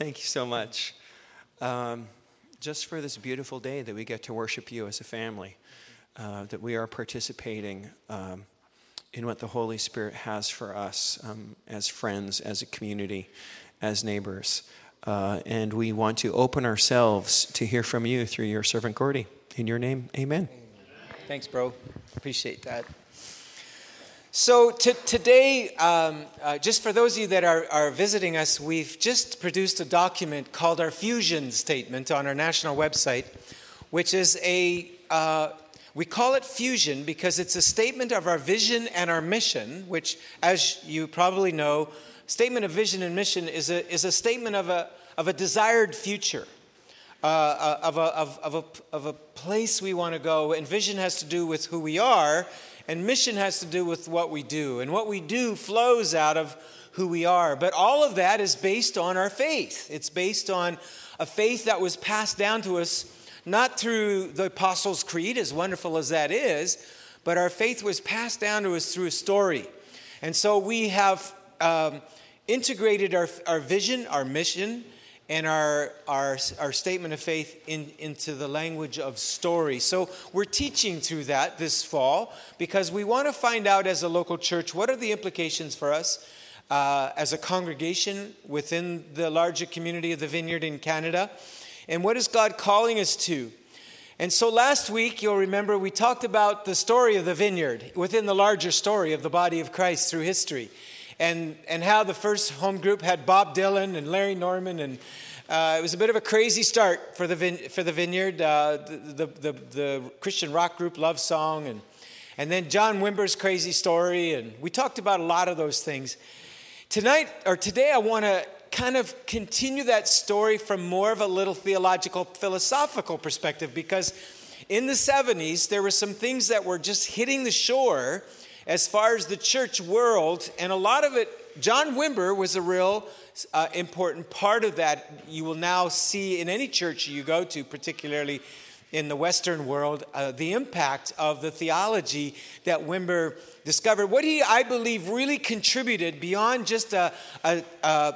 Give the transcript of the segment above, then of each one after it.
Thank you so much. Um, just for this beautiful day that we get to worship you as a family, uh, that we are participating um, in what the Holy Spirit has for us um, as friends, as a community, as neighbors. Uh, and we want to open ourselves to hear from you through your servant Gordy. In your name, amen. Thanks, bro. Appreciate that. So, to, today, um, uh, just for those of you that are, are visiting us, we've just produced a document called our Fusion Statement on our national website, which is a, uh, we call it Fusion because it's a statement of our vision and our mission, which, as you probably know, statement of vision and mission is a, is a statement of a, of a desired future. Uh, uh of, a, of, of, a, of a place we want to go, and vision has to do with who we are, and mission has to do with what we do. And what we do flows out of who we are. But all of that is based on our faith. It's based on a faith that was passed down to us not through the Apostles' Creed, as wonderful as that is, but our faith was passed down to us through a story. And so we have um, integrated our, our vision, our mission, and our, our, our statement of faith in, into the language of story. So we're teaching through that this fall because we want to find out as a local church what are the implications for us uh, as a congregation within the larger community of the vineyard in Canada, and what is God calling us to. And so last week, you'll remember, we talked about the story of the vineyard within the larger story of the body of Christ through history and, and how the first home group had Bob Dylan and Larry Norman. And uh, it was a bit of a crazy start for the, vine- for the vineyard, uh, the, the, the, the, Christian rock group Love Song, and, and then John Wimber's crazy story. And we talked about a lot of those things. Tonight, or today, I want to kind of continue that story from more of a little theological, philosophical perspective because in the 70s, there were some things that were just hitting the shore as far as the church world, and a lot of it, John Wimber was a real uh, important part of that. You will now see in any church you go to, particularly in the Western world, uh, the impact of the theology that Wimber discovered. What he, I believe, really contributed beyond just a, a,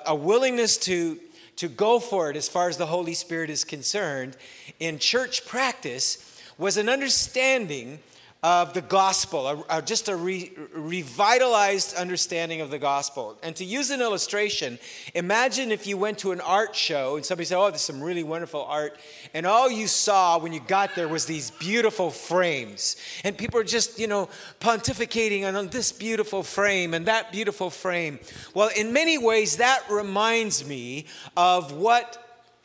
a willingness to, to go for it as far as the Holy Spirit is concerned in church practice was an understanding of the gospel, a, a, just a re, revitalized understanding of the gospel. And to use an illustration, imagine if you went to an art show and somebody said, Oh, there's some really wonderful art. And all you saw when you got there was these beautiful frames. And people are just, you know, pontificating on this beautiful frame and that beautiful frame. Well, in many ways, that reminds me of what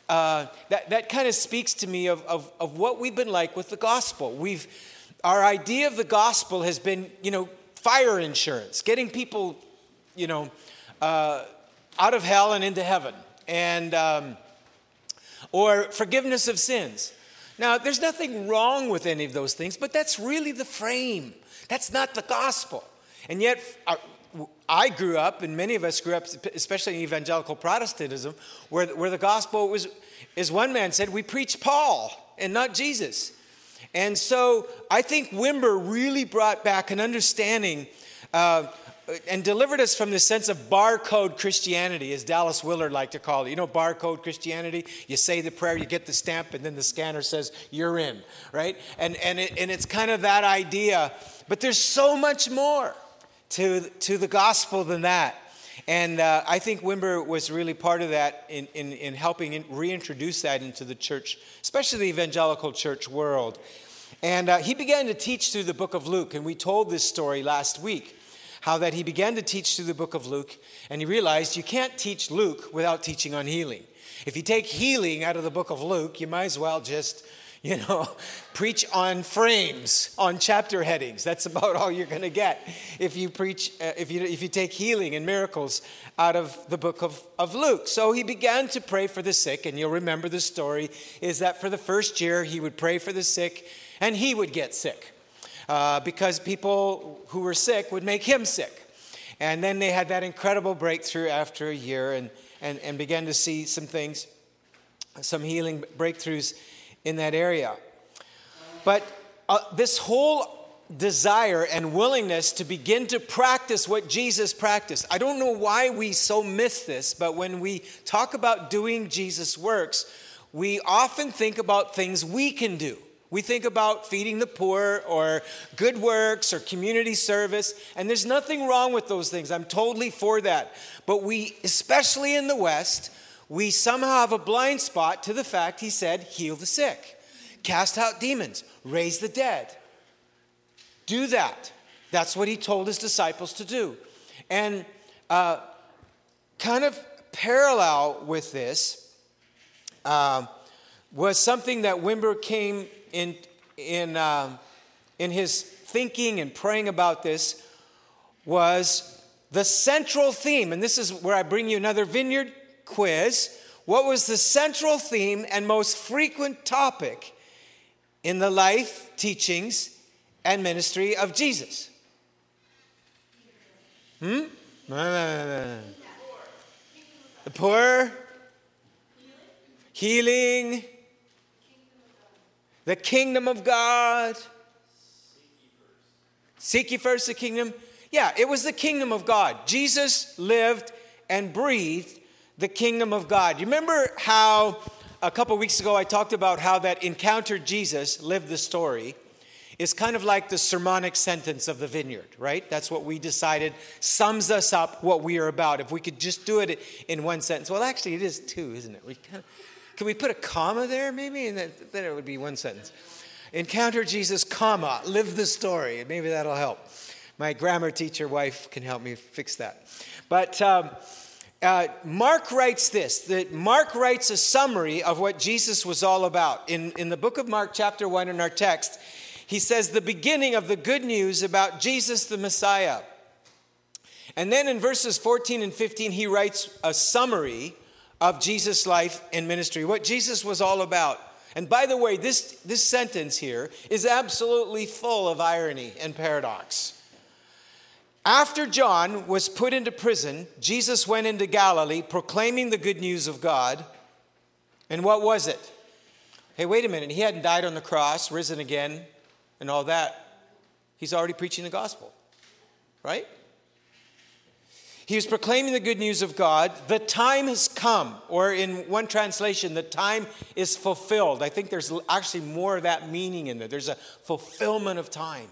uh, that, that kind of speaks to me of, of, of what we've been like with the gospel. We've our idea of the gospel has been, you know, fire insurance, getting people, you know, uh, out of hell and into heaven, and um, or forgiveness of sins. Now, there's nothing wrong with any of those things, but that's really the frame. That's not the gospel. And yet, uh, I grew up, and many of us grew up, especially in evangelical Protestantism, where, where the gospel was, as one man said, we preach Paul and not Jesus. And so I think Wimber really brought back an understanding uh, and delivered us from the sense of barcode Christianity, as Dallas Willard liked to call it. You know, barcode Christianity? You say the prayer, you get the stamp, and then the scanner says, you're in, right? And, and, it, and it's kind of that idea. But there's so much more to, to the gospel than that. And uh, I think Wimber was really part of that in, in, in helping in, reintroduce that into the church, especially the evangelical church world. And uh, he began to teach through the book of Luke. And we told this story last week how that he began to teach through the book of Luke. And he realized you can't teach Luke without teaching on healing. If you take healing out of the book of Luke, you might as well just you know, preach on frames, on chapter headings. That's about all you're going to get if you preach, uh, if, you, if you take healing and miracles out of the book of, of Luke. So he began to pray for the sick, and you'll remember the story is that for the first year, he would pray for the sick, and he would get sick uh, because people who were sick would make him sick. And then they had that incredible breakthrough after a year and, and, and began to see some things, some healing breakthroughs in that area. But uh, this whole desire and willingness to begin to practice what Jesus practiced. I don't know why we so miss this, but when we talk about doing Jesus' works, we often think about things we can do. We think about feeding the poor or good works or community service, and there's nothing wrong with those things. I'm totally for that. But we, especially in the West, we somehow have a blind spot to the fact he said, heal the sick, cast out demons, raise the dead. Do that. That's what he told his disciples to do. And uh, kind of parallel with this uh, was something that Wimber came in, in, uh, in his thinking and praying about this was the central theme, and this is where I bring you another vineyard quiz. What was the central theme and most frequent topic in the life, teachings, and ministry of Jesus. Hmm? The poor, healing, the kingdom of God. Seek ye first the kingdom. Yeah, it was the kingdom of God. Jesus lived and breathed the kingdom of God. You remember how a couple weeks ago I talked about how that encounter Jesus lived the story? is kind of like the sermonic sentence of the vineyard, right? That's what we decided sums us up what we are about. If we could just do it in one sentence. Well, actually, it is two, isn't it? We kind of, can we put a comma there, maybe? And then, then it would be one sentence. Encounter Jesus, comma, live the story. Maybe that'll help. My grammar teacher wife can help me fix that. But um, uh, Mark writes this that Mark writes a summary of what Jesus was all about. In, in the book of Mark, chapter 1, in our text, he says the beginning of the good news about Jesus the Messiah. And then in verses 14 and 15, he writes a summary of Jesus' life and ministry, what Jesus was all about. And by the way, this, this sentence here is absolutely full of irony and paradox. After John was put into prison, Jesus went into Galilee proclaiming the good news of God. And what was it? Hey, wait a minute. He hadn't died on the cross, risen again, and all that, he's already preaching the gospel, right? He was proclaiming the good news of God. The time has come, or in one translation, the time is fulfilled. I think there's actually more of that meaning in there. There's a fulfillment of time.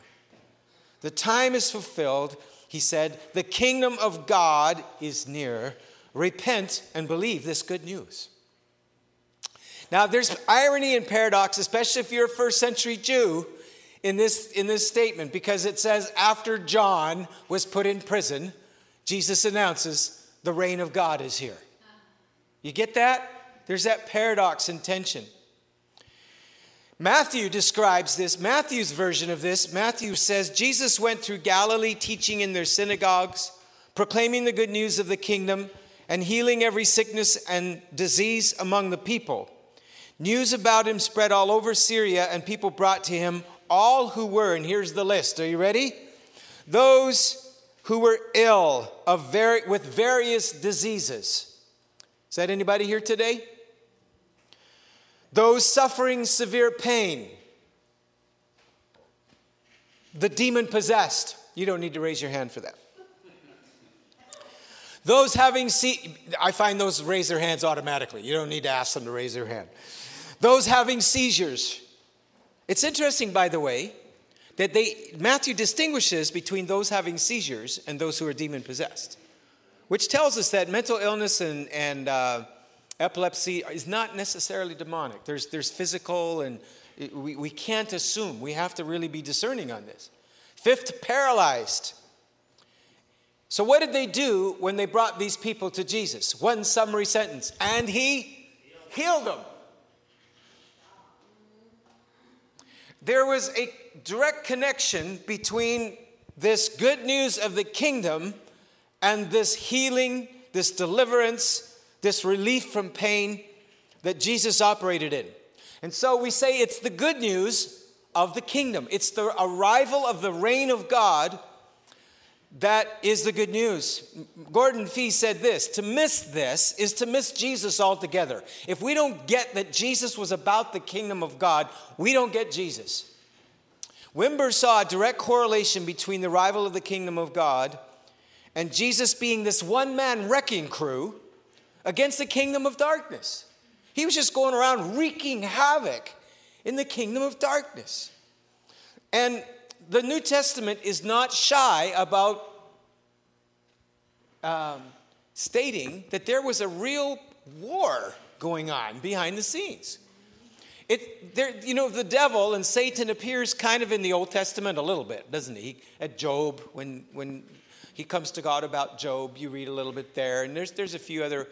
The time is fulfilled. He said, The kingdom of God is near. Repent and believe this good news. Now, there's irony and paradox, especially if you're a first century Jew, in this, in this statement because it says, after John was put in prison, Jesus announces, the reign of God is here. You get that? There's that paradox and tension. Matthew describes this, Matthew's version of this. Matthew says, Jesus went through Galilee teaching in their synagogues, proclaiming the good news of the kingdom, and healing every sickness and disease among the people. News about him spread all over Syria, and people brought to him all who were, and here's the list. Are you ready? Those who were ill of very, with various diseases. Is that anybody here today? Those suffering severe pain. The demon possessed. You don't need to raise your hand for that. Those having see, I find those raise their hands automatically. You don't need to ask them to raise their hand. Those having seizures. It's interesting, by the way, that they, Matthew distinguishes between those having seizures and those who are demon possessed, which tells us that mental illness and, and uh, epilepsy is not necessarily demonic. There's, there's physical, and we, we can't assume. We have to really be discerning on this. Fifth, paralyzed. So, what did they do when they brought these people to Jesus? One summary sentence, and he healed them. there was a direct connection between this good news of the kingdom and this healing, this deliverance, this relief from pain that Jesus operated in. And so we say it's the good news of the kingdom. It's the arrival of the reign of God that is the good news. Gordon Fee said this to miss this is to miss Jesus altogether. If we don't get that Jesus was about the kingdom of God, we don't get Jesus. Wimber saw a direct correlation between the arrival of the kingdom of God and Jesus being this one man wrecking crew against the kingdom of darkness. He was just going around wreaking havoc in the kingdom of darkness. And the New Testament is not shy about um, stating that there was a real war going on behind the scenes. It, there, you know, the devil and Satan appears kind of in the Old Testament a little bit, doesn't he? At Job, when, when he comes to God about Job, you read a little bit there. And there's, there's a few other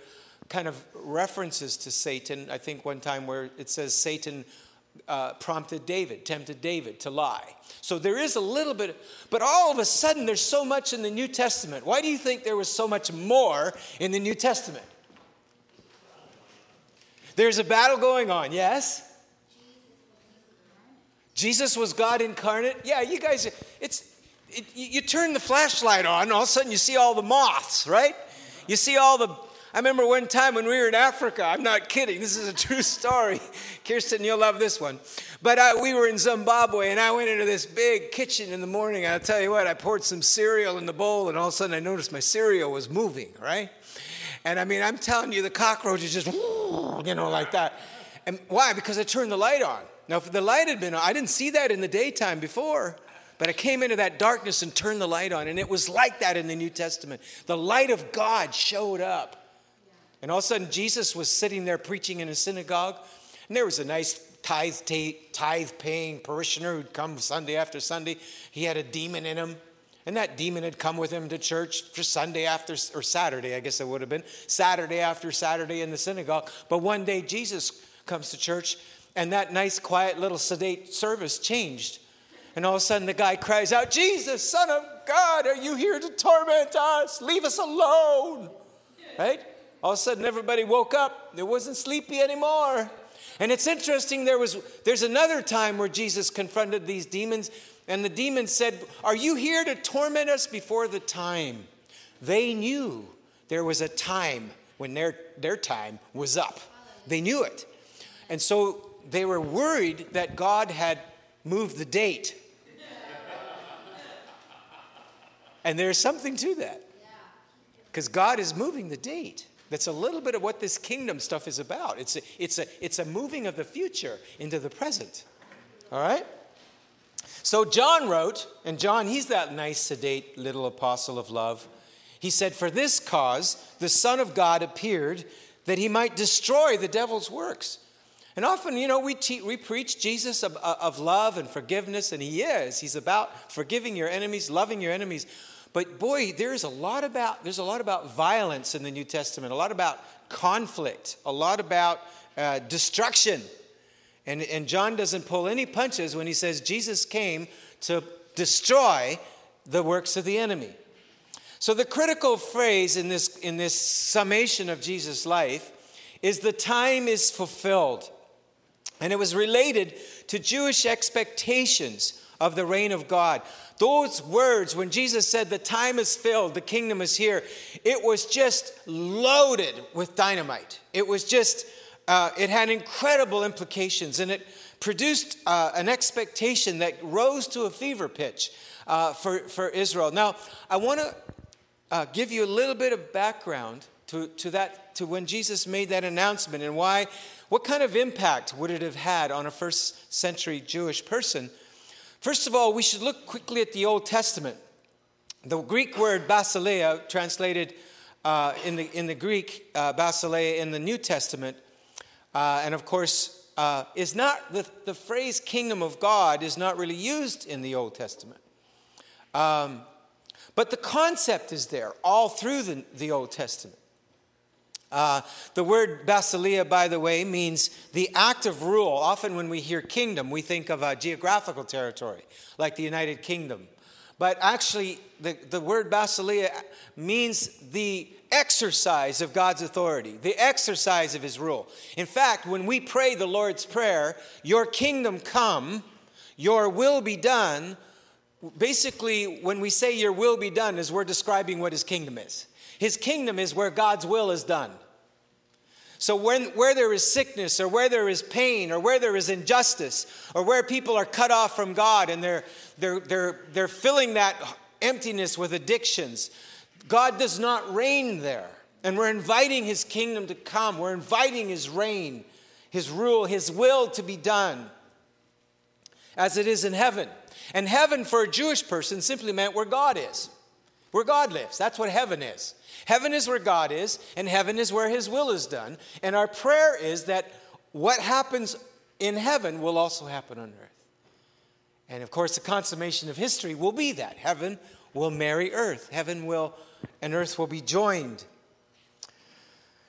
kind of references to Satan. I think one time where it says Satan uh, prompted David, tempted David to lie. So there is a little bit, but all of a sudden there's so much in the New Testament. Why do you think there was so much more in the New Testament? There's a battle going on, yes? Jesus was God incarnate? Yeah, you guys, it's, it, you turn the flashlight on, all of a sudden you see all the moths, right? You see all the I remember one time when we were in Africa, I'm not kidding, this is a true story. Kirsten, you'll love this one. But uh, we were in Zimbabwe, and I went into this big kitchen in the morning. I'll tell you what, I poured some cereal in the bowl, and all of a sudden I noticed my cereal was moving, right? And I mean, I'm telling you, the cockroaches just, you know, like that. And why? Because I turned the light on. Now, if the light had been on, I didn't see that in the daytime before. But I came into that darkness and turned the light on, and it was like that in the New Testament. The light of God showed up. And all of a sudden, Jesus was sitting there preaching in a synagogue, and there was a nice tithe, tithe paying parishioner who'd come Sunday after Sunday. He had a demon in him. And that demon had come with him to church for Sunday after, or Saturday, I guess it would have been, Saturday after Saturday in the synagogue. But one day Jesus comes to church, and that nice, quiet, little sedate service changed. And all of a sudden the guy cries out, Jesus, Son of God, are you here to torment us? Leave us alone. Right? All of a sudden everybody woke up. It wasn't sleepy anymore. And it's interesting, there was there's another time where Jesus confronted these demons, and the demons said, Are you here to torment us before the time? They knew there was a time when their, their time was up. They knew it. And so they were worried that God had moved the date. And there's something to that. Because God is moving the date. That's a little bit of what this kingdom stuff is about. It's a, it's a, it's a moving of the future into the present. All right? So John wrote, and John, he's that nice, sedate little apostle of love. He said, For this cause the Son of God appeared that he might destroy the devil's works. And often, you know, we, te- we preach Jesus of, of love and forgiveness, and he is. He's about forgiving your enemies, loving your enemies. But boy, there's a lot about there's a lot about violence in the New Testament, a lot about conflict, a lot about uh, destruction. And, and John doesn't pull any punches when he says Jesus came to destroy the works of the enemy. So the critical phrase in this, in this summation of Jesus' life is the time is fulfilled. And it was related to Jewish expectations of the reign of God. Those words, when Jesus said, The time is filled, the kingdom is here, it was just loaded with dynamite. It was just, uh, it had incredible implications and it produced uh, an expectation that rose to a fever pitch uh, for, for Israel. Now, I want to uh, give you a little bit of background to, to that, to when Jesus made that announcement and why, what kind of impact would it have had on a first century Jewish person First of all, we should look quickly at the Old Testament. The Greek word basileia, translated uh, in, the, in the Greek, uh, basileia in the New Testament, uh, and of course, uh, is not the, the phrase kingdom of God is not really used in the Old Testament. Um, but the concept is there all through the, the Old Testament. Uh, the word basileia, by the way, means the act of rule. Often when we hear kingdom, we think of a geographical territory, like the United Kingdom. But actually, the, the word basileia means the exercise of God's authority, the exercise of his rule. In fact, when we pray the Lord's Prayer, Your kingdom come, Your will be done, basically, when we say Your will be done, is we're describing what his kingdom is. His kingdom is where God's will is done. So, when, where there is sickness, or where there is pain, or where there is injustice, or where people are cut off from God and they're, they're, they're, they're filling that emptiness with addictions, God does not reign there. And we're inviting His kingdom to come, we're inviting His reign, His rule, His will to be done as it is in heaven. And heaven for a Jewish person simply meant where God is, where God lives. That's what heaven is. Heaven is where God is, and heaven is where His will is done. And our prayer is that what happens in heaven will also happen on earth. And of course, the consummation of history will be that heaven will marry earth, heaven will, and earth will be joined.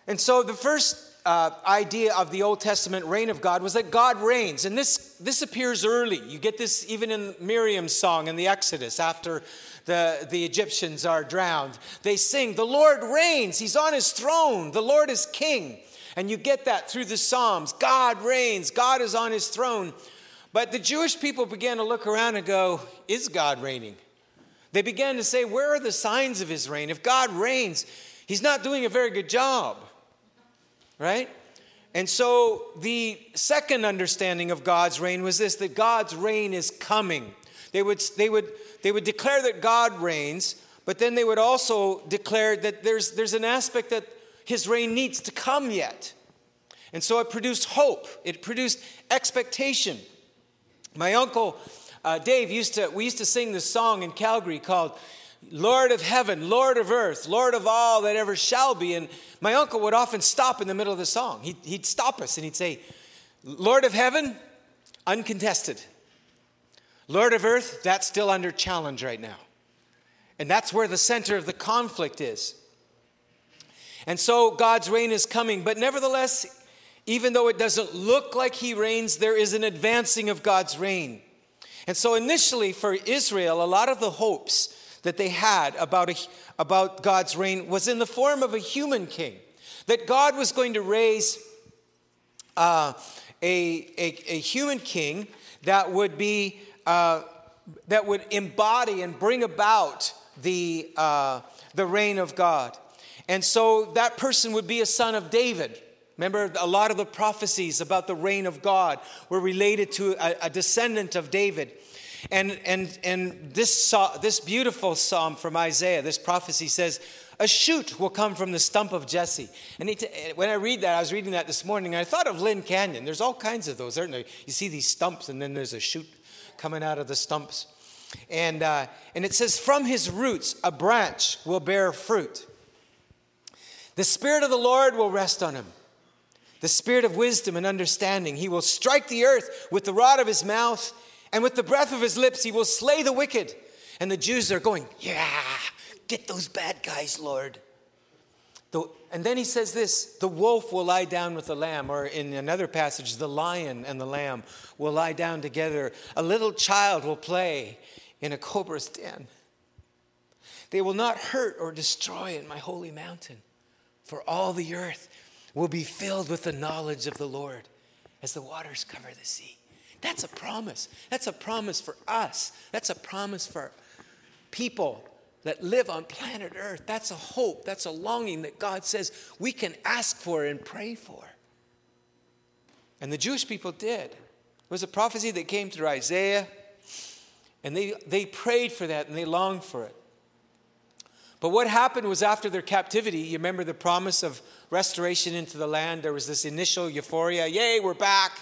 And so the first uh, idea of the Old Testament reign of God was that God reigns. And this, this appears early. You get this even in Miriam's song in the Exodus after the, the Egyptians are drowned. They sing, The Lord reigns, He's on His throne, the Lord is king. And you get that through the Psalms God reigns, God is on His throne. But the Jewish people began to look around and go, Is God reigning? They began to say, Where are the signs of His reign? If God reigns, He's not doing a very good job, right? And so the second understanding of God's reign was this that God's reign is coming. They would, they would they would declare that God reigns, but then they would also declare that there's, there's an aspect that his reign needs to come yet. And so it produced hope, it produced expectation. My uncle uh, Dave used to, we used to sing this song in Calgary called Lord of heaven, Lord of earth, Lord of all that ever shall be. And my uncle would often stop in the middle of the song. He'd, he'd stop us and he'd say, Lord of heaven, uncontested. Lord of Earth, that's still under challenge right now. And that's where the center of the conflict is. And so God's reign is coming, but nevertheless, even though it doesn't look like He reigns, there is an advancing of God's reign. And so initially for Israel, a lot of the hopes that they had about, a, about God's reign was in the form of a human king, that God was going to raise uh, a, a, a human king that would be uh, that would embody and bring about the, uh, the reign of God. And so that person would be a son of David. Remember, a lot of the prophecies about the reign of God were related to a, a descendant of David. And, and, and this, this beautiful psalm from Isaiah, this prophecy says, A shoot will come from the stump of Jesse. And when I read that, I was reading that this morning, and I thought of Lynn Canyon. There's all kinds of those, aren't there? You see these stumps, and then there's a shoot coming out of the stumps. And, uh, and it says, From his roots a branch will bear fruit. The Spirit of the Lord will rest on him, the Spirit of wisdom and understanding. He will strike the earth with the rod of his mouth, and with the breath of his lips, he will slay the wicked. And the Jews are going, Yeah, get those bad guys, Lord. And then he says this the wolf will lie down with the lamb, or in another passage, the lion and the lamb will lie down together. A little child will play in a cobra's den. They will not hurt or destroy in my holy mountain, for all the earth will be filled with the knowledge of the Lord as the waters cover the sea. That's a promise. That's a promise for us. That's a promise for people that live on planet Earth. That's a hope, that's a longing that God says we can ask for and pray for. And the Jewish people did. It was a prophecy that came through Isaiah, and they, they prayed for that and they longed for it. But what happened was after their captivity, you remember the promise of restoration into the land? There was this initial euphoria. Yay, we're back.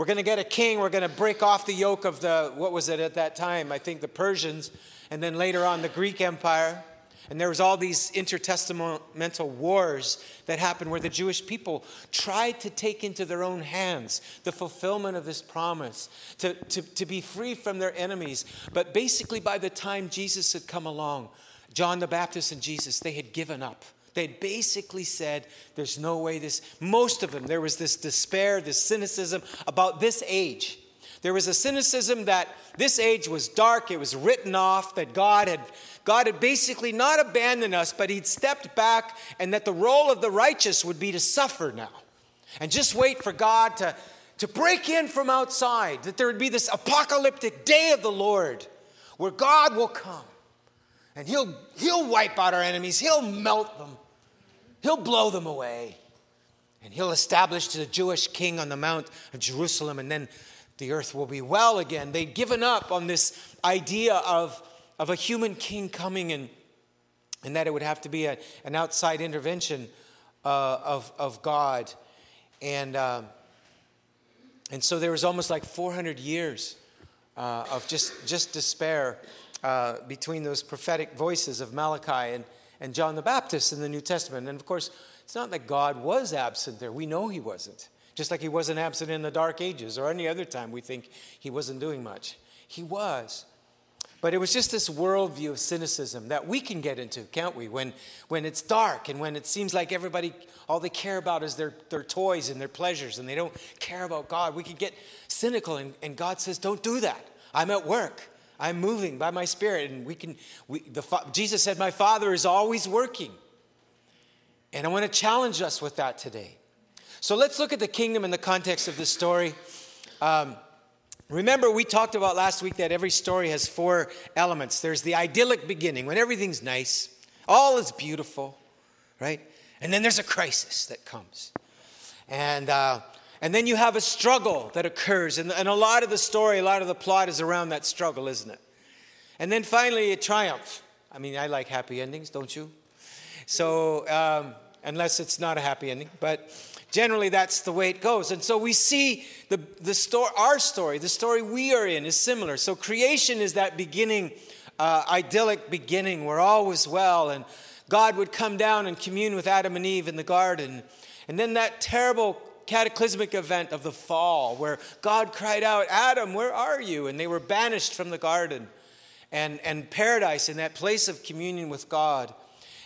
We're going to get a king. We're going to break off the yoke of the, what was it at that time? I think the Persians and then later on the Greek Empire. And there was all these intertestamental wars that happened where the Jewish people tried to take into their own hands the fulfillment of this promise, to, to, to be free from their enemies. But basically, by the time Jesus had come along, John the Baptist and Jesus, they had given up. They basically said, There's no way this, most of them, there was this despair, this cynicism about this age. There was a cynicism that this age was dark, it was written off, that God had, God had basically not abandoned us, but He'd stepped back, and that the role of the righteous would be to suffer now. And just wait for God to, to break in from outside, that there would be this apocalyptic day of the Lord where God will come and He'll, he'll wipe out our enemies, He'll melt them, He'll blow them away. And he'll establish the Jewish king on the Mount of Jerusalem, and then the earth will be well again. They'd given up on this idea of, of a human king coming and, and that it would have to be a, an outside intervention uh, of, of God. And, uh, and so there was almost like 400 years uh, of just, just despair uh, between those prophetic voices of Malachi and, and John the Baptist in the New Testament. And of course, it's not that God was absent there. We know he wasn't. Just like he wasn't absent in the dark ages or any other time we think he wasn't doing much. He was. But it was just this worldview of cynicism that we can get into, can't we? When, when it's dark and when it seems like everybody, all they care about is their, their toys and their pleasures and they don't care about God, we can get cynical. And, and God says, Don't do that. I'm at work. I'm moving by my spirit. And we can, we, the, Jesus said, My Father is always working. And I want to challenge us with that today. So let's look at the kingdom in the context of this story. Um, Remember, we talked about last week that every story has four elements. There's the idyllic beginning, when everything's nice, all is beautiful, right? And then there's a crisis that comes. And, uh, and then you have a struggle that occurs. And, and a lot of the story, a lot of the plot is around that struggle, isn't it? And then finally, a triumph. I mean, I like happy endings, don't you? So, um, unless it's not a happy ending, but generally that's the way it goes. And so we see the, the story, our story, the story we are in is similar. So creation is that beginning, uh, idyllic beginning where all was well and God would come down and commune with Adam and Eve in the garden. And then that terrible cataclysmic event of the fall where God cried out, Adam, where are you? And they were banished from the garden and, and paradise in that place of communion with God.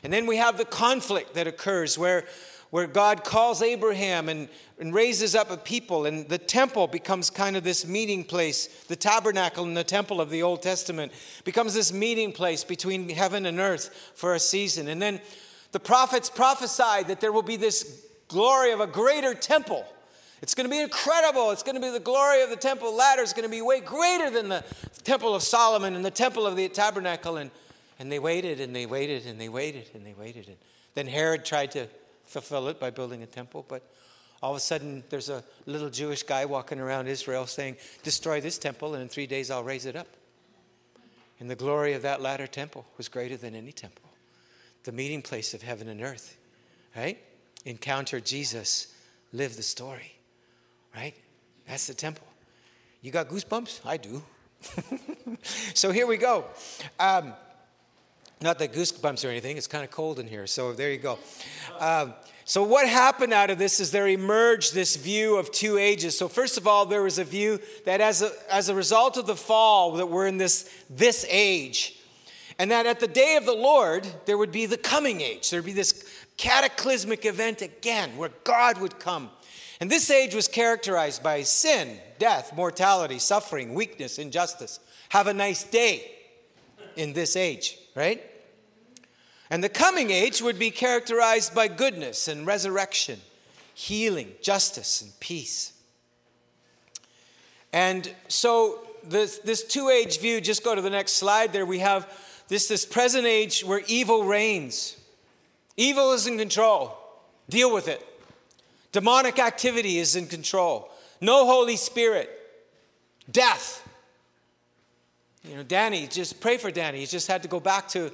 And then we have the conflict that occurs where where God calls Abraham and, and raises up a people, and the temple becomes kind of this meeting place. The tabernacle and the temple of the Old Testament becomes this meeting place between heaven and earth for a season. And then the prophets prophesied that there will be this glory of a greater temple. It's going to be incredible. It's going to be the glory of the temple latter. It's going to be way greater than the temple of Solomon and the temple of the tabernacle. And, and they waited and they waited and they waited and they waited. And then Herod tried to fulfill it by building a temple, but all of a sudden there's a little Jewish guy walking around Israel saying, Destroy this temple, and in three days I'll raise it up. And the glory of that latter temple was greater than any temple, the meeting place of heaven and earth, right? Encounter Jesus, live the story, right? That's the temple. You got goosebumps? I do. so here we go. Um, not that goosebumps or anything, it's kind of cold in here. So there you go. Um, so, what happened out of this is there emerged this view of two ages. So, first of all, there was a view that as a, as a result of the fall, that we're in this, this age, and that at the day of the Lord, there would be the coming age. There would be this cataclysmic event again where God would come. And this age was characterized by sin, death, mortality, suffering, weakness, injustice. Have a nice day in this age, right? And the coming age would be characterized by goodness and resurrection, healing, justice, and peace. And so, this, this two age view, just go to the next slide there, we have this, this present age where evil reigns. Evil is in control, deal with it. Demonic activity is in control. No Holy Spirit. Death. You know, Danny, just pray for Danny. He's just had to go back to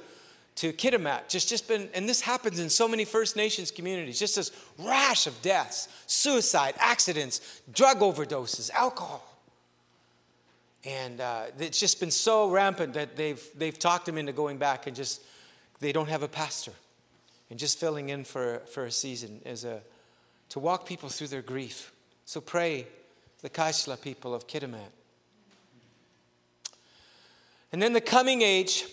to Kitimat. Just, just been, and this happens in so many First Nations communities, just this rash of deaths, suicide, accidents, drug overdoses, alcohol. And uh, it's just been so rampant that they've, they've talked them into going back and just, they don't have a pastor. And just filling in for, for a season is a, to walk people through their grief. So pray the Haisla people of Kitimat. And then the coming age,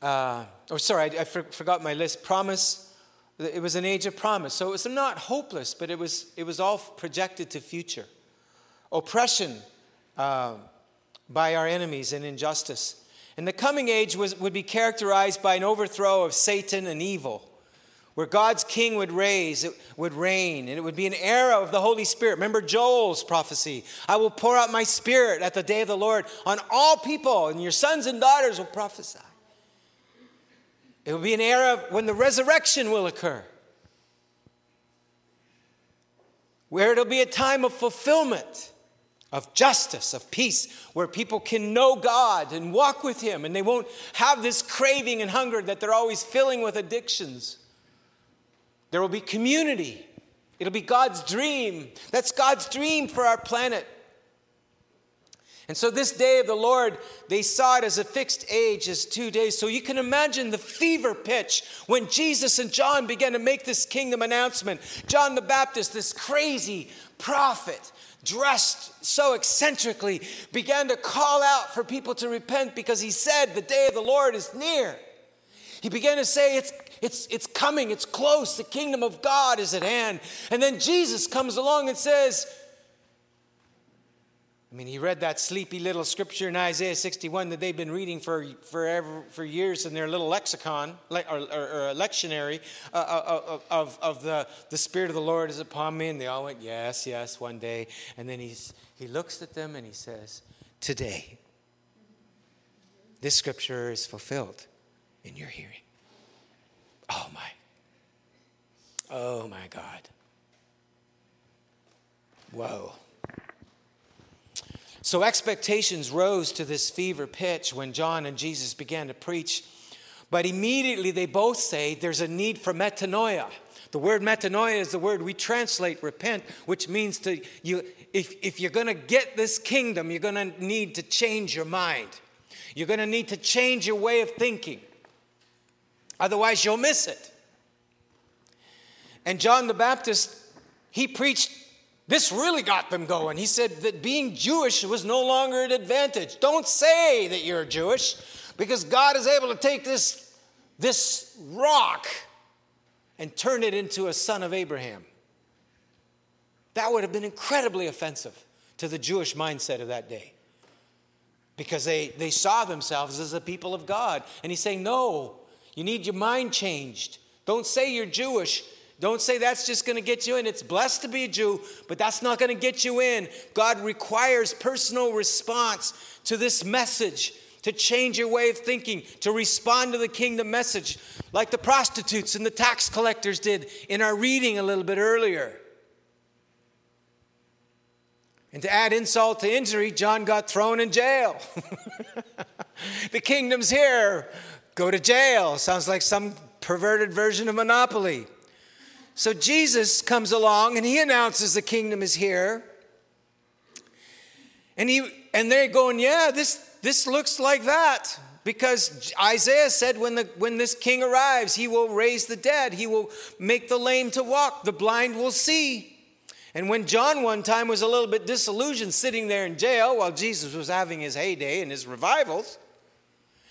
uh, oh, sorry, I, I for, forgot my list. Promise. It was an age of promise. So it was not hopeless, but it was, it was all projected to future. Oppression uh, by our enemies and injustice. And the coming age was, would be characterized by an overthrow of Satan and evil, where God's king would raise, it would reign, and it would be an era of the Holy Spirit. Remember Joel's prophecy I will pour out my spirit at the day of the Lord on all people, and your sons and daughters will prophesy. It will be an era when the resurrection will occur. where it'll be a time of fulfillment, of justice, of peace, where people can know God and walk with Him, and they won't have this craving and hunger that they're always filling with addictions. There will be community. It'll be God's dream. That's God's dream for our planet. And so, this day of the Lord, they saw it as a fixed age, as two days. So, you can imagine the fever pitch when Jesus and John began to make this kingdom announcement. John the Baptist, this crazy prophet, dressed so eccentrically, began to call out for people to repent because he said, The day of the Lord is near. He began to say, It's, it's, it's coming, it's close, the kingdom of God is at hand. And then Jesus comes along and says, I mean, he read that sleepy little scripture in Isaiah 61 that they've been reading for, forever, for years in their little lexicon or, or, or lectionary uh, uh, uh, of, of the, the Spirit of the Lord is upon me. And they all went, Yes, yes, one day. And then he's, he looks at them and he says, Today, this scripture is fulfilled in your hearing. Oh, my. Oh, my God. Whoa. So expectations rose to this fever pitch when John and Jesus began to preach. But immediately they both say there's a need for metanoia. The word metanoia is the word we translate repent, which means to you if, if you're going to get this kingdom, you're going to need to change your mind. You're going to need to change your way of thinking. Otherwise, you'll miss it. And John the Baptist, he preached this really got them going. He said that being Jewish was no longer an advantage. Don't say that you're Jewish because God is able to take this, this rock and turn it into a son of Abraham. That would have been incredibly offensive to the Jewish mindset of that day because they, they saw themselves as a people of God. And he's saying, No, you need your mind changed. Don't say you're Jewish. Don't say that's just going to get you in. It's blessed to be a Jew, but that's not going to get you in. God requires personal response to this message, to change your way of thinking, to respond to the kingdom message, like the prostitutes and the tax collectors did in our reading a little bit earlier. And to add insult to injury, John got thrown in jail. the kingdom's here. Go to jail. Sounds like some perverted version of Monopoly. So Jesus comes along and he announces the kingdom is here. And he and they're going, yeah, this this looks like that. Because Isaiah said when, the, when this king arrives, he will raise the dead, he will make the lame to walk, the blind will see. And when John one time was a little bit disillusioned sitting there in jail while Jesus was having his heyday and his revivals,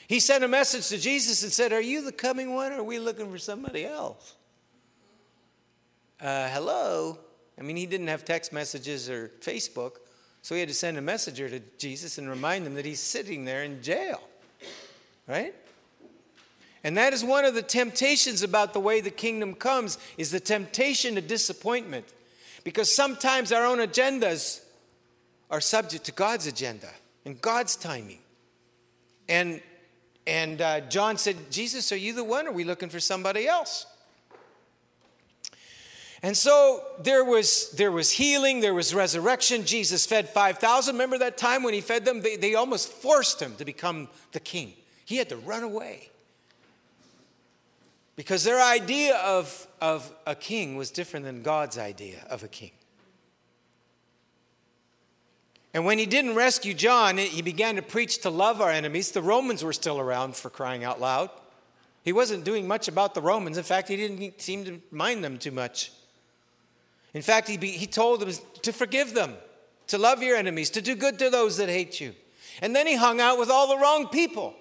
he sent a message to Jesus and said, Are you the coming one or are we looking for somebody else? Uh, hello. I mean, he didn't have text messages or Facebook, so he had to send a messenger to Jesus and remind him that he's sitting there in jail, right? And that is one of the temptations about the way the kingdom comes is the temptation to disappointment. Because sometimes our own agendas are subject to God's agenda and God's timing. And and uh, John said, Jesus, are you the one? Or are we looking for somebody else? And so there was, there was healing, there was resurrection. Jesus fed 5,000. Remember that time when he fed them? They, they almost forced him to become the king. He had to run away. Because their idea of, of a king was different than God's idea of a king. And when he didn't rescue John, he began to preach to love our enemies. The Romans were still around for crying out loud. He wasn't doing much about the Romans. In fact, he didn't seem to mind them too much. In fact, he, be, he told them to forgive them, to love your enemies, to do good to those that hate you. And then he hung out with all the wrong people.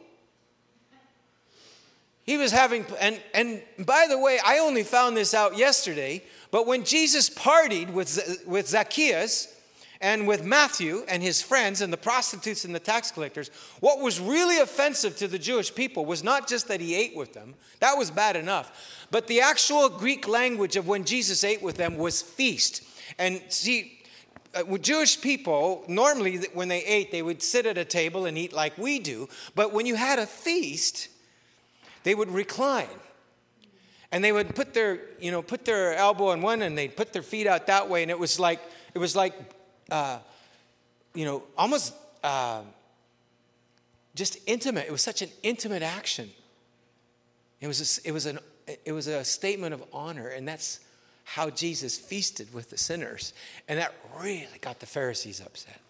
He was having, and, and by the way, I only found this out yesterday, but when Jesus partied with, with Zacchaeus and with Matthew and his friends and the prostitutes and the tax collectors, what was really offensive to the Jewish people was not just that he ate with them, that was bad enough, but the actual Greek language of when Jesus ate with them was feast. And see, uh, with Jewish people, normally when they ate, they would sit at a table and eat like we do, but when you had a feast, they would recline and they would put their, you know, put their elbow on one and they'd put their feet out that way, and it was like, it was like, uh, you know, almost uh, just intimate. It was such an intimate action. It was a, it was an it was a statement of honor, and that's how Jesus feasted with the sinners, and that really got the Pharisees upset.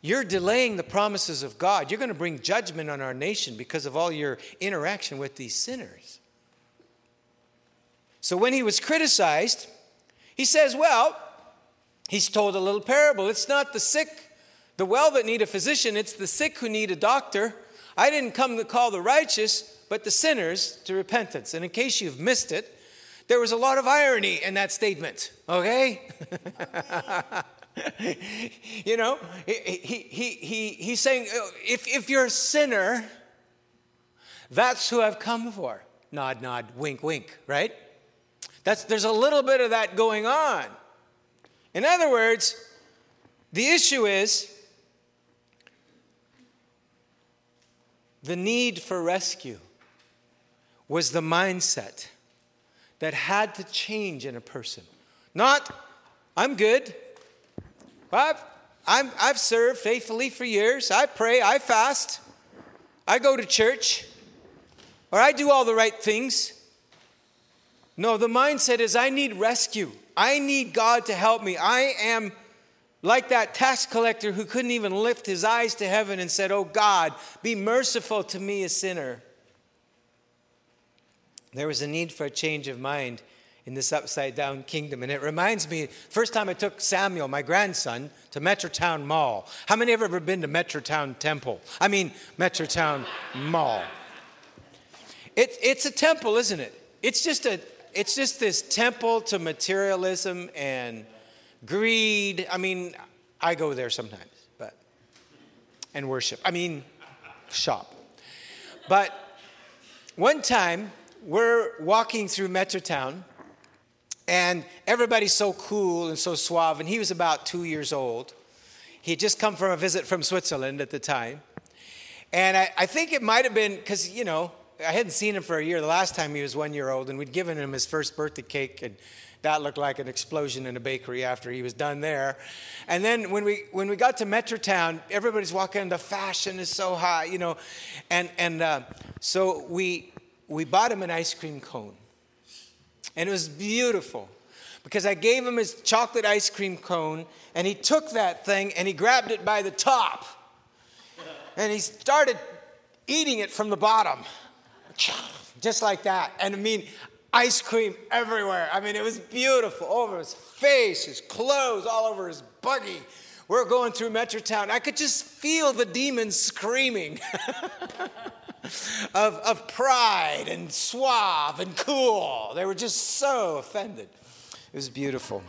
You're delaying the promises of God. You're going to bring judgment on our nation because of all your interaction with these sinners. So when he was criticized, he says, Well, he's told a little parable. It's not the sick, the well that need a physician, it's the sick who need a doctor. I didn't come to call the righteous, but the sinners to repentance. And in case you've missed it, there was a lot of irony in that statement, okay? you know, he, he, he, he's saying, oh, if, if you're a sinner, that's who I've come for. Nod, nod, wink, wink, right? That's, there's a little bit of that going on. In other words, the issue is the need for rescue was the mindset that had to change in a person. Not, I'm good. I've, I'm, I've served faithfully for years. I pray, I fast, I go to church, or I do all the right things. No, the mindset is I need rescue. I need God to help me. I am like that tax collector who couldn't even lift his eyes to heaven and said, Oh God, be merciful to me, a sinner. There was a need for a change of mind in this upside down kingdom. And it reminds me, first time I took Samuel, my grandson, to Metrotown Mall. How many have ever been to Metrotown Temple? I mean, Metrotown Mall. It, it's a temple, isn't it? It's just a, it's just this temple to materialism and greed. I mean, I go there sometimes, but and worship. I mean, shop. But one time we're walking through Metrotown, and everybody's so cool and so suave. And he was about two years old. He had just come from a visit from Switzerland at the time. And I, I think it might have been because, you know, I hadn't seen him for a year. The last time he was one year old, and we'd given him his first birthday cake, and that looked like an explosion in a bakery after he was done there. And then when we when we got to Metrotown, everybody's walking. The fashion is so high, you know, and and uh, so we we bought him an ice cream cone. And it was beautiful because I gave him his chocolate ice cream cone and he took that thing and he grabbed it by the top and he started eating it from the bottom. Just like that. And I mean, ice cream everywhere. I mean, it was beautiful. Over his face, his clothes, all over his buggy. We're going through Metrotown. I could just feel the demons screaming. of, of pride and suave and cool. They were just so offended. It was beautiful.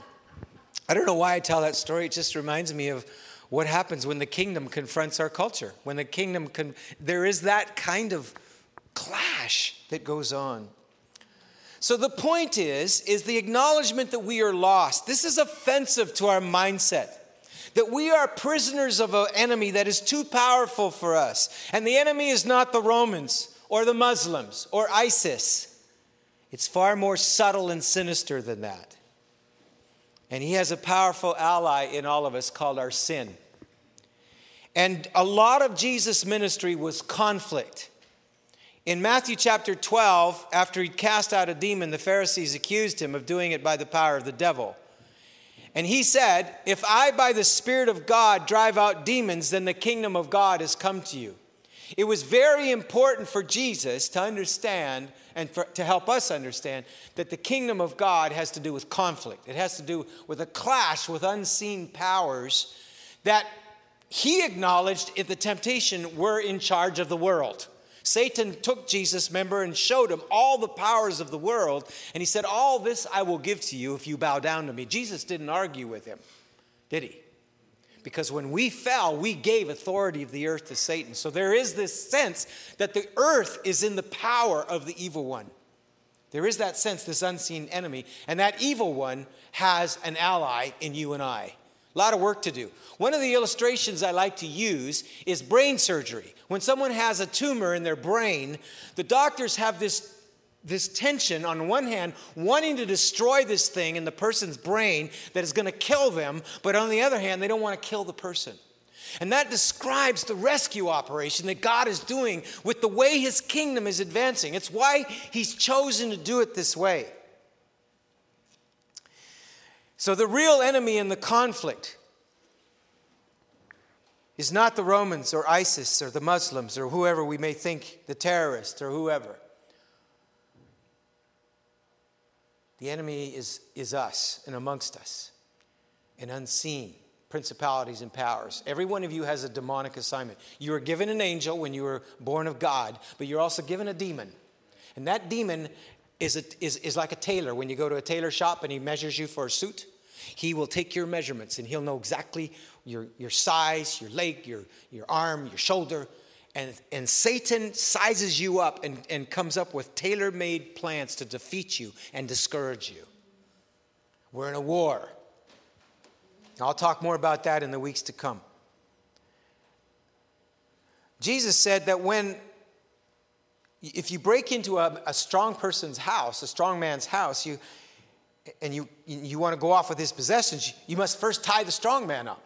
I don't know why I tell that story. It just reminds me of what happens when the kingdom confronts our culture. When the kingdom, con- there is that kind of clash that goes on. So the point is, is the acknowledgement that we are lost. This is offensive to our mindset that we are prisoners of an enemy that is too powerful for us. And the enemy is not the Romans or the Muslims or ISIS, it's far more subtle and sinister than that. And he has a powerful ally in all of us called our sin. And a lot of Jesus' ministry was conflict. In Matthew chapter 12, after he'd cast out a demon, the Pharisees accused him of doing it by the power of the devil. And he said, If I by the Spirit of God drive out demons, then the kingdom of God has come to you. It was very important for Jesus to understand and for, to help us understand that the kingdom of God has to do with conflict. It has to do with a clash with unseen powers that he acknowledged in the temptation were in charge of the world. Satan took Jesus, remember, and showed him all the powers of the world. And he said, All this I will give to you if you bow down to me. Jesus didn't argue with him, did he? Because when we fell, we gave authority of the earth to Satan. So there is this sense that the earth is in the power of the evil one. There is that sense, this unseen enemy. And that evil one has an ally in you and I. A lot of work to do. One of the illustrations I like to use is brain surgery. When someone has a tumor in their brain, the doctors have this this tension on one hand, wanting to destroy this thing in the person's brain that is going to kill them, but on the other hand, they don't want to kill the person. And that describes the rescue operation that God is doing with the way his kingdom is advancing. It's why he's chosen to do it this way. So, the real enemy in the conflict is not the Romans or ISIS or the Muslims or whoever we may think, the terrorists or whoever. The enemy is, is us and amongst us, and unseen principalities and powers. Every one of you has a demonic assignment. You were given an angel when you were born of God, but you're also given a demon. And that demon is, a, is, is like a tailor. When you go to a tailor shop and he measures you for a suit, he will take your measurements and he'll know exactly your, your size, your leg, your, your arm, your shoulder. And, and Satan sizes you up and, and comes up with tailor made plans to defeat you and discourage you. We're in a war. I'll talk more about that in the weeks to come. Jesus said that when, if you break into a, a strong person's house, a strong man's house, you, and you, you want to go off with his possessions, you must first tie the strong man up.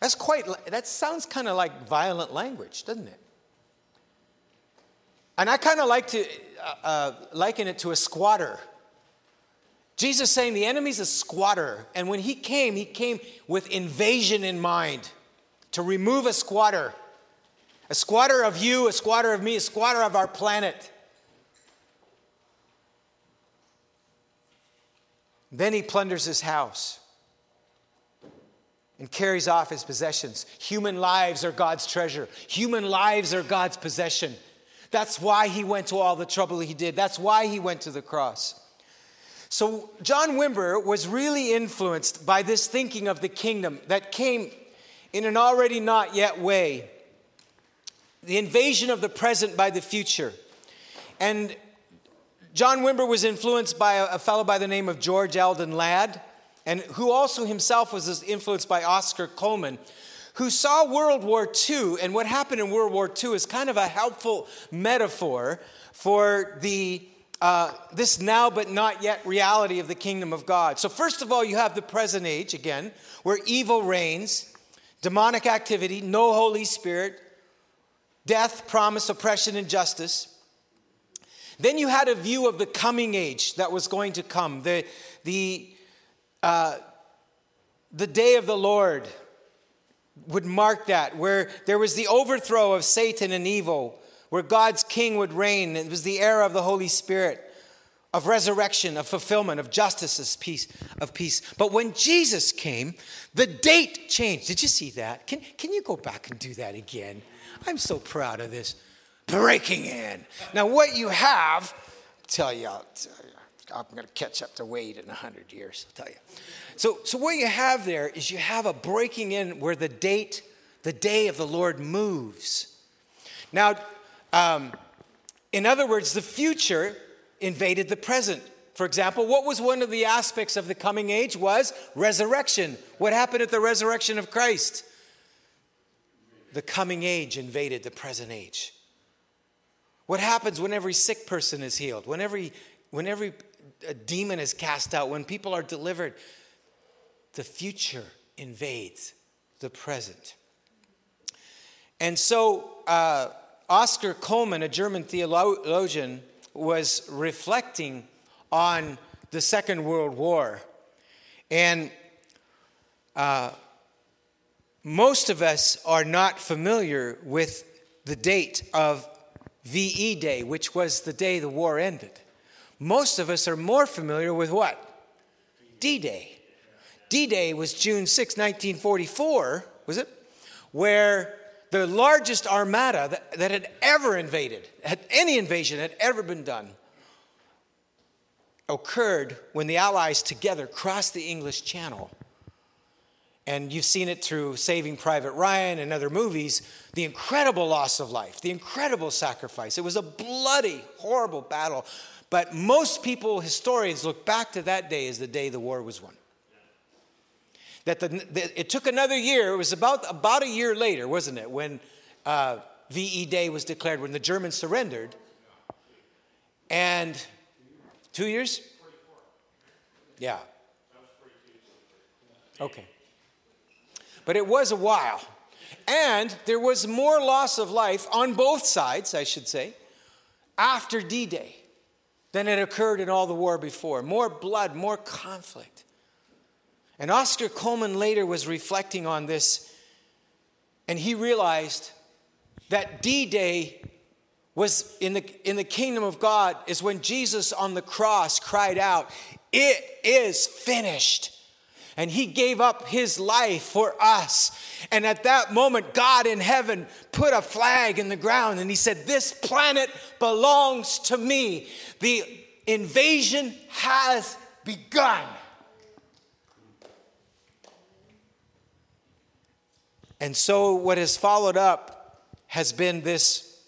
That's quite, that sounds kind of like violent language, doesn't it? And I kind of like to uh, uh, liken it to a squatter. Jesus saying the enemy's a squatter. And when he came, he came with invasion in mind to remove a squatter. A squatter of you, a squatter of me, a squatter of our planet. Then he plunders his house and carries off his possessions. Human lives are God's treasure, human lives are God's possession. That's why he went to all the trouble he did. That's why he went to the cross. So, John Wimber was really influenced by this thinking of the kingdom that came in an already not yet way. The invasion of the present by the future. And John Wimber was influenced by a, fellow by the name of George Eldon Ladd and who also himself was influenced by Oscar Cullmann, who saw World War II, and what happened in World War II is kind of a helpful metaphor for the uh, this now but not yet reality of the kingdom of God. So, first of all, you have the present age again, where evil reigns, demonic activity, no Holy Spirit, death, promise, oppression, injustice. Then you had a view of the coming age that was going to come, the, the uh, the day of the Lord would mark that, where there was the overthrow of Satan and evil, where God's king would reign. It was the era of the Holy Spirit, of resurrection, of fulfillment, of justice, peace, of peace. But when Jesus came, the date changed. Did you see that? Can, can you go back and do that again? I'm so proud of this. Breaking in. Now, what you have, tell you, I'll tell you I'm going to catch up to Wade in 100 years, I'll tell you. So, so what you have there is you have a breaking in where the date, the day of the Lord moves. Now, um, in other words, the future invaded the present. For example, what was one of the aspects of the coming age was resurrection. What happened at the resurrection of Christ? The coming age invaded the present age. What happens when every sick person is healed? When every, when every demon is cast out, when people are delivered, the future invades the present. And so, uh, Oscar Cullmann, a German theologian, was reflecting on the Second World War. And uh, most of us are not familiar with the date of VE Day, which was the day the war ended. Most of us are more familiar with what? D Day. D Day was June 6, 1944, was it? Where the largest armada that, that had ever invaded, had any invasion had ever been done, occurred when the Allies together crossed the English Channel. And you've seen it through Saving Private Ryan and other movies the incredible loss of life, the incredible sacrifice. It was a bloody, horrible battle but most people, historians, look back to that day as the day the war was won. That the, the it took another year, it was about, about a year later, wasn't it, when uh, VE Day was declared, when the Germans surrendered. And two years? Yeah. Okay. But it was a while. And there was more loss of life on both sides, I should say, after D Day than had occurred in all the war before. More blood, more conflict. And Oscar Cullmann later was reflecting on this, and he realized that D Day was in the, in the kingdom of God is when Jesus on the cross cried out, It is finished. And he gave up his life for us. And at that moment, God in heaven put a flag in the ground and he said, This planet belongs to me. The invasion has begun. And so, what has followed up has been this,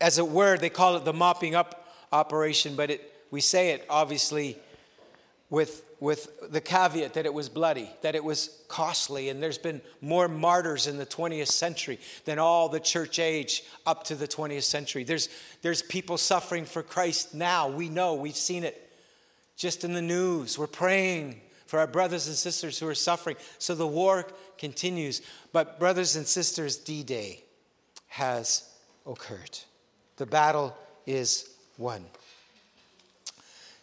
as it were, they call it the mopping up operation, but it, we say it obviously with, with the caveat that it was bloody, that it was costly, and there's been more martyrs in the 20th century than all the church age up to the 20th century. There's, there's people suffering for Christ now. We know, we've seen it just in the news. We're praying for our brothers and sisters who are suffering. So the war continues. But, brothers and sisters, D Day has occurred. The battle is won.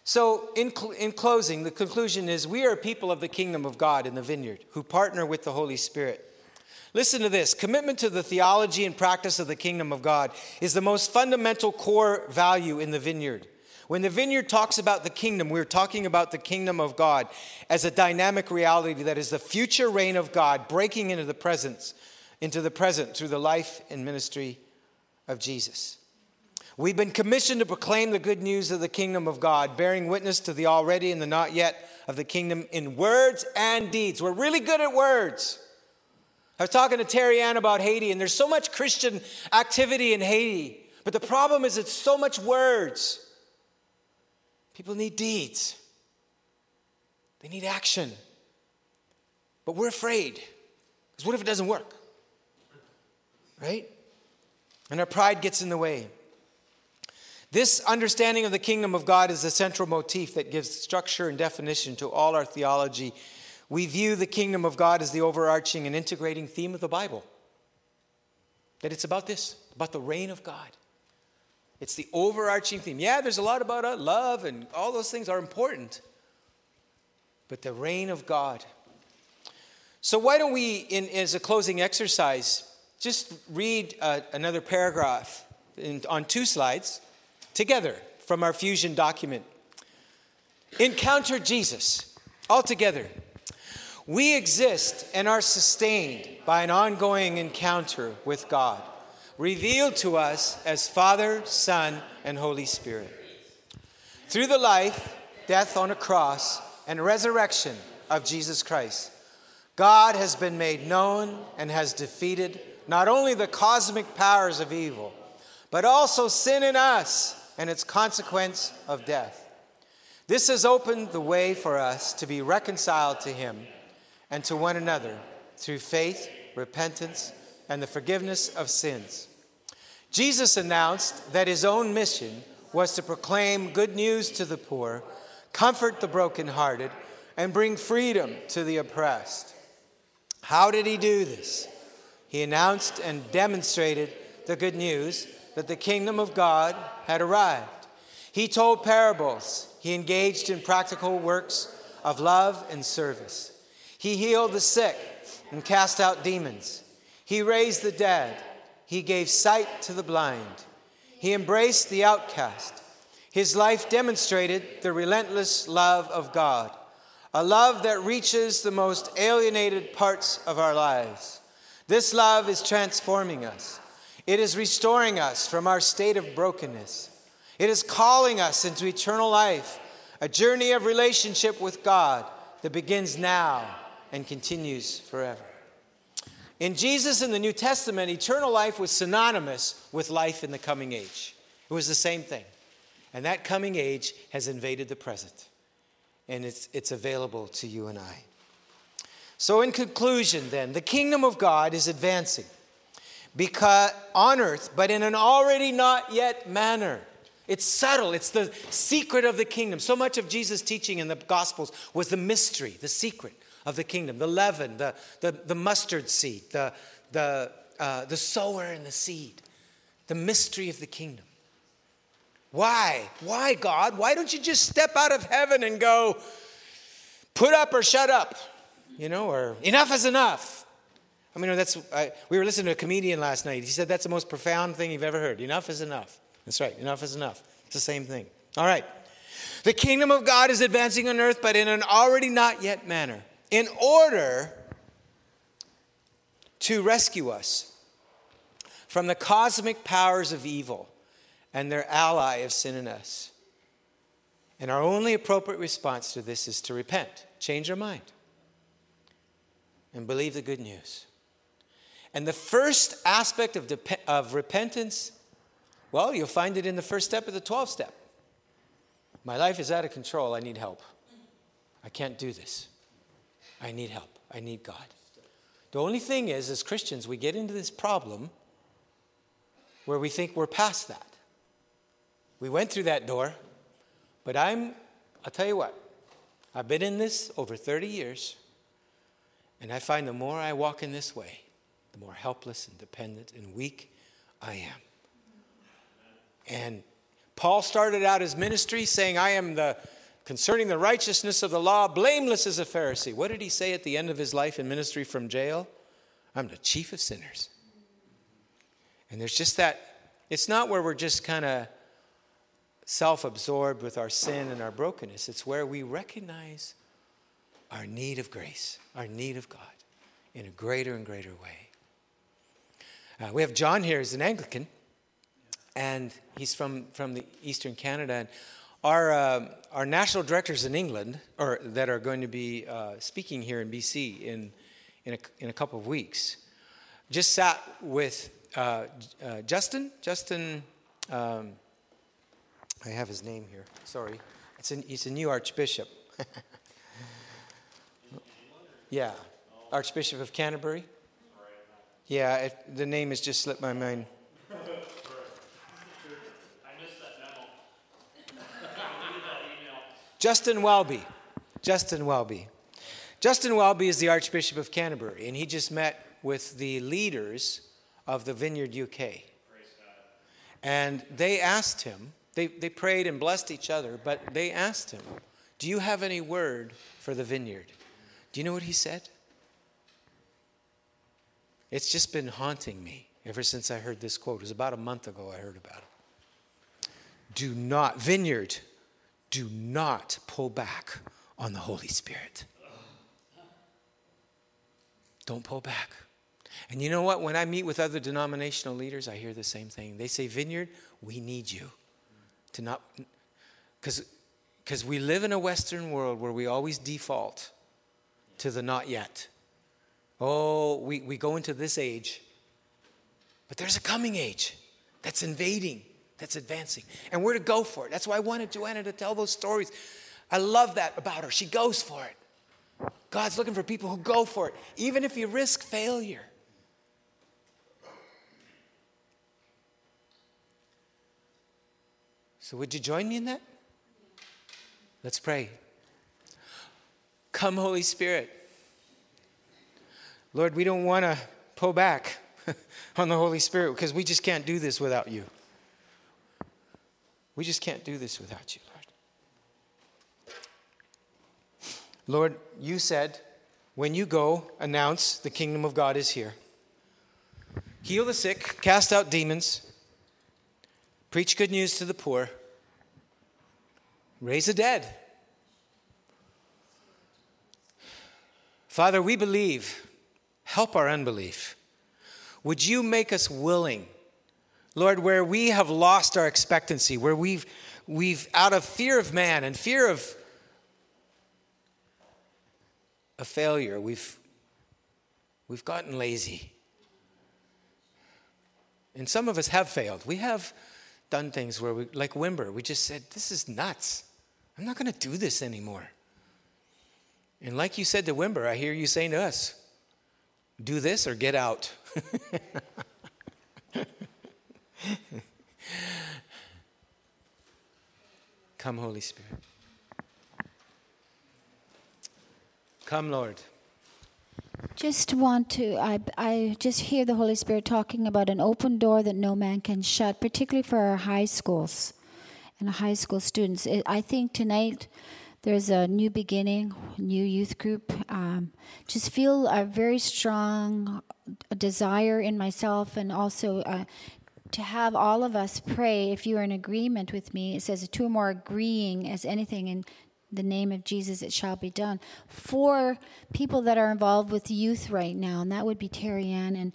So, in, cl- in closing, the conclusion is we are people of the kingdom of God in the vineyard who partner with the Holy Spirit. Listen to this commitment to the theology and practice of the kingdom of God is the most fundamental core value in the vineyard. When the vineyard talks about the kingdom, we're talking about the kingdom of God as a dynamic reality that is the future reign of God breaking into the presence, into the present through the life and ministry of Jesus. We've been commissioned to proclaim the good news of the kingdom of God, bearing witness to the already and the not yet of the kingdom in words and deeds. We're really good at words. I was talking to Terry Ann about Haiti, and there's so much Christian activity in Haiti, but the problem is it's so much words. People need deeds, they need action. But we're afraid. Because what if it doesn't work? Right? And our pride gets in the way. This understanding of the kingdom of God is the central motif that gives structure and definition to all our theology. We view the kingdom of God as the overarching and integrating theme of the Bible. That it's about this, about the reign of God. It's the overarching theme. Yeah, there's a lot about uh, love, and all those things are important. But the reign of God. So, why don't we, in, as a closing exercise, just read uh, another paragraph in, on two slides together from our fusion document? Encounter Jesus all together. We exist and are sustained by an ongoing encounter with God revealed to us as Father, Son, and Holy Spirit. Through the life, death on a cross, and resurrection of Jesus Christ, God has been made known and has defeated not only the cosmic powers of evil, but also sin in us and its consequence of death. This has opened the way for us to be reconciled to Him and to one another through faith, repentance, and the forgiveness of sins. Jesus announced that his own mission was to proclaim good news to the poor, comfort the brokenhearted, and bring freedom to the oppressed. How did he do this? He announced and demonstrated the good news that the kingdom of God had arrived. He told parables, he engaged in practical works of love and service. He healed the sick and cast out demons. He raised the dead. He gave sight to the blind. He embraced the outcast. His life demonstrated the relentless love of God, a love that reaches the most alienated parts of our lives. This love is transforming us. It is restoring us from our state of brokenness. It is calling us into eternal life, a journey of relationship with God that begins now and continues forever. In Jesus in the New Testament, eternal life was synonymous with life in the coming age. It was the same thing. And that coming age has invaded the present, and it's, it's available to you and I. So, in conclusion, then, the kingdom of God is advancing because on earth, but in an already not yet manner. It's subtle. It's the secret of the kingdom. So much of Jesus' teaching in the Gospels was the mystery, the secret of the kingdom, the leaven, the, the, the mustard seed, the, the, uh, the sower and the seed, the mystery of the kingdom. Why? Why, God? Why don't you just step out of heaven and go, put up or shut up? You know, or enough is enough. I mean, that's, I, we were listening to a comedian last night. He said that's the most profound thing you've ever heard. Enough is enough. That's right. Enough is enough. It's the same thing. All right. The kingdom of God is advancing on earth, but in an already not yet manner. In order to rescue us from the cosmic powers of evil and their ally of sin in us. And our only appropriate response to this is to repent, change our mind, and believe the good news. And the first aspect of, dep- of repentance well, you'll find it in the first step of the 12 step. My life is out of control. I need help. I can't do this. I need help. I need God. The only thing is, as Christians, we get into this problem where we think we're past that. We went through that door, but I'm, I'll tell you what, I've been in this over 30 years, and I find the more I walk in this way, the more helpless and dependent and weak I am. And Paul started out his ministry saying, I am the concerning the righteousness of the law, blameless as a Pharisee. What did he say at the end of his life in ministry from jail? I'm the chief of sinners. And there's just that, it's not where we're just kind of self absorbed with our sin and our brokenness, it's where we recognize our need of grace, our need of God in a greater and greater way. Uh, we have John here as an Anglican and he's from, from the Eastern Canada. And our, uh, our national directors in England, or that are going to be uh, speaking here in BC in, in, a, in a couple of weeks, just sat with uh, uh Justin. Justin, um, I have his name here. Sorry, it's an, he's a new archbishop. yeah, Archbishop of Canterbury. Yeah, it, the name has just slipped my mind. Justin Welby. Justin Welby. Justin Welby is the Archbishop of Canterbury, and he just met with the leaders of the Vineyard UK. And they asked him, they, they prayed and blessed each other, but they asked him, Do you have any word for the vineyard? Do you know what he said? It's just been haunting me ever since I heard this quote. It was about a month ago I heard about it. Do not, vineyard, do not pull back on the Holy Spirit. Don't pull back. And you know what? When I meet with other denominational leaders, I hear the same thing. They say, Vineyard, we need you to not, because we live in a Western world where we always default to the not yet. Oh, we, we go into this age, but there's a coming age that's invading that's advancing. And we're to go for it. That's why I wanted Joanna to tell those stories. I love that about her. She goes for it. God's looking for people who go for it, even if you risk failure. So, would you join me in that? Let's pray. Come, Holy Spirit. Lord, we don't want to pull back on the Holy Spirit because we just can't do this without you. We just can't do this without you, Lord. Lord, you said, when you go, announce the kingdom of God is here. Heal the sick, cast out demons, preach good news to the poor, raise the dead. Father, we believe. Help our unbelief. Would you make us willing Lord, where we have lost our expectancy, where we've, we've out of fear of man and fear of a failure, we've, we've gotten lazy. And some of us have failed. We have done things where we, like Wimber, we just said, This is nuts. I'm not going to do this anymore. And like you said to Wimber, I hear you saying to us, Do this or get out. Come, Holy Spirit. Come, Lord. Just want to, I, I just hear the Holy Spirit talking about an open door that no man can shut, particularly for our high schools and high school students. I think tonight there's a new beginning, new youth group. Um, just feel a very strong desire in myself and also uh, to have all of us pray. If you are in agreement with me, it says two or more agreeing as anything in the name of Jesus, it shall be done. For people that are involved with youth right now, and that would be Terry Ann and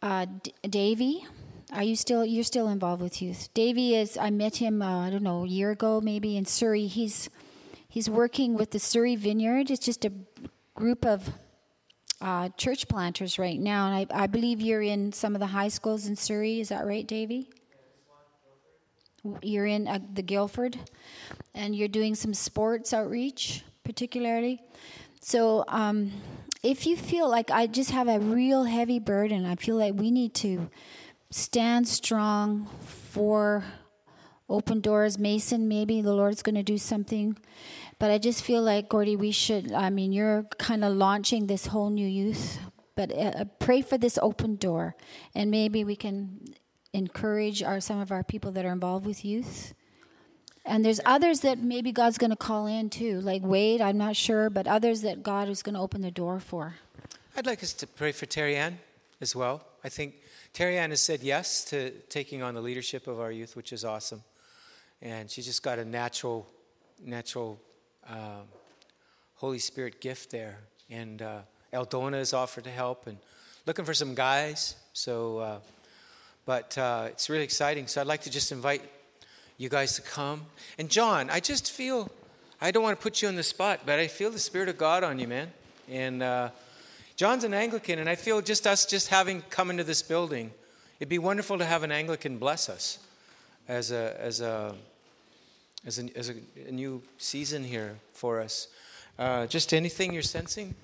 uh, D- Davy. Are you still? You're still involved with youth. Davy is. I met him. Uh, I don't know, a year ago, maybe in Surrey. He's he's working with the Surrey Vineyard. It's just a group of uh, church planters right now, and I, I believe you're in some of the high schools in Surrey. Is that right, Davy? You're in uh, the Guildford, and you're doing some sports outreach, particularly. So, um, if you feel like I just have a real heavy burden, I feel like we need to stand strong for open doors. Mason, maybe the Lord's going to do something. But I just feel like, Gordy, we should, I mean, you're kind of launching this whole new youth, but uh, pray for this open door. And maybe we can encourage our some of our people that are involved with youth. And there's others that maybe God's going to call in too, like Wade, I'm not sure, but others that God is going to open the door for. I'd like us to pray for Terry Ann as well. I think Terry Ann has said yes to taking on the leadership of our youth, which is awesome. And she's just got a natural, natural um, Holy Spirit gift there. And uh, Eldona has offered to help and looking for some guys. So, uh, but uh, it's really exciting. So I'd like to just invite you guys to come. And John, I just feel, I don't want to put you on the spot, but I feel the Spirit of God on you, man. And uh, John's an Anglican, and I feel just us just having come into this building, it'd be wonderful to have an Anglican bless us as a as a as a, as a, a new season here for us. Uh, just anything you're sensing.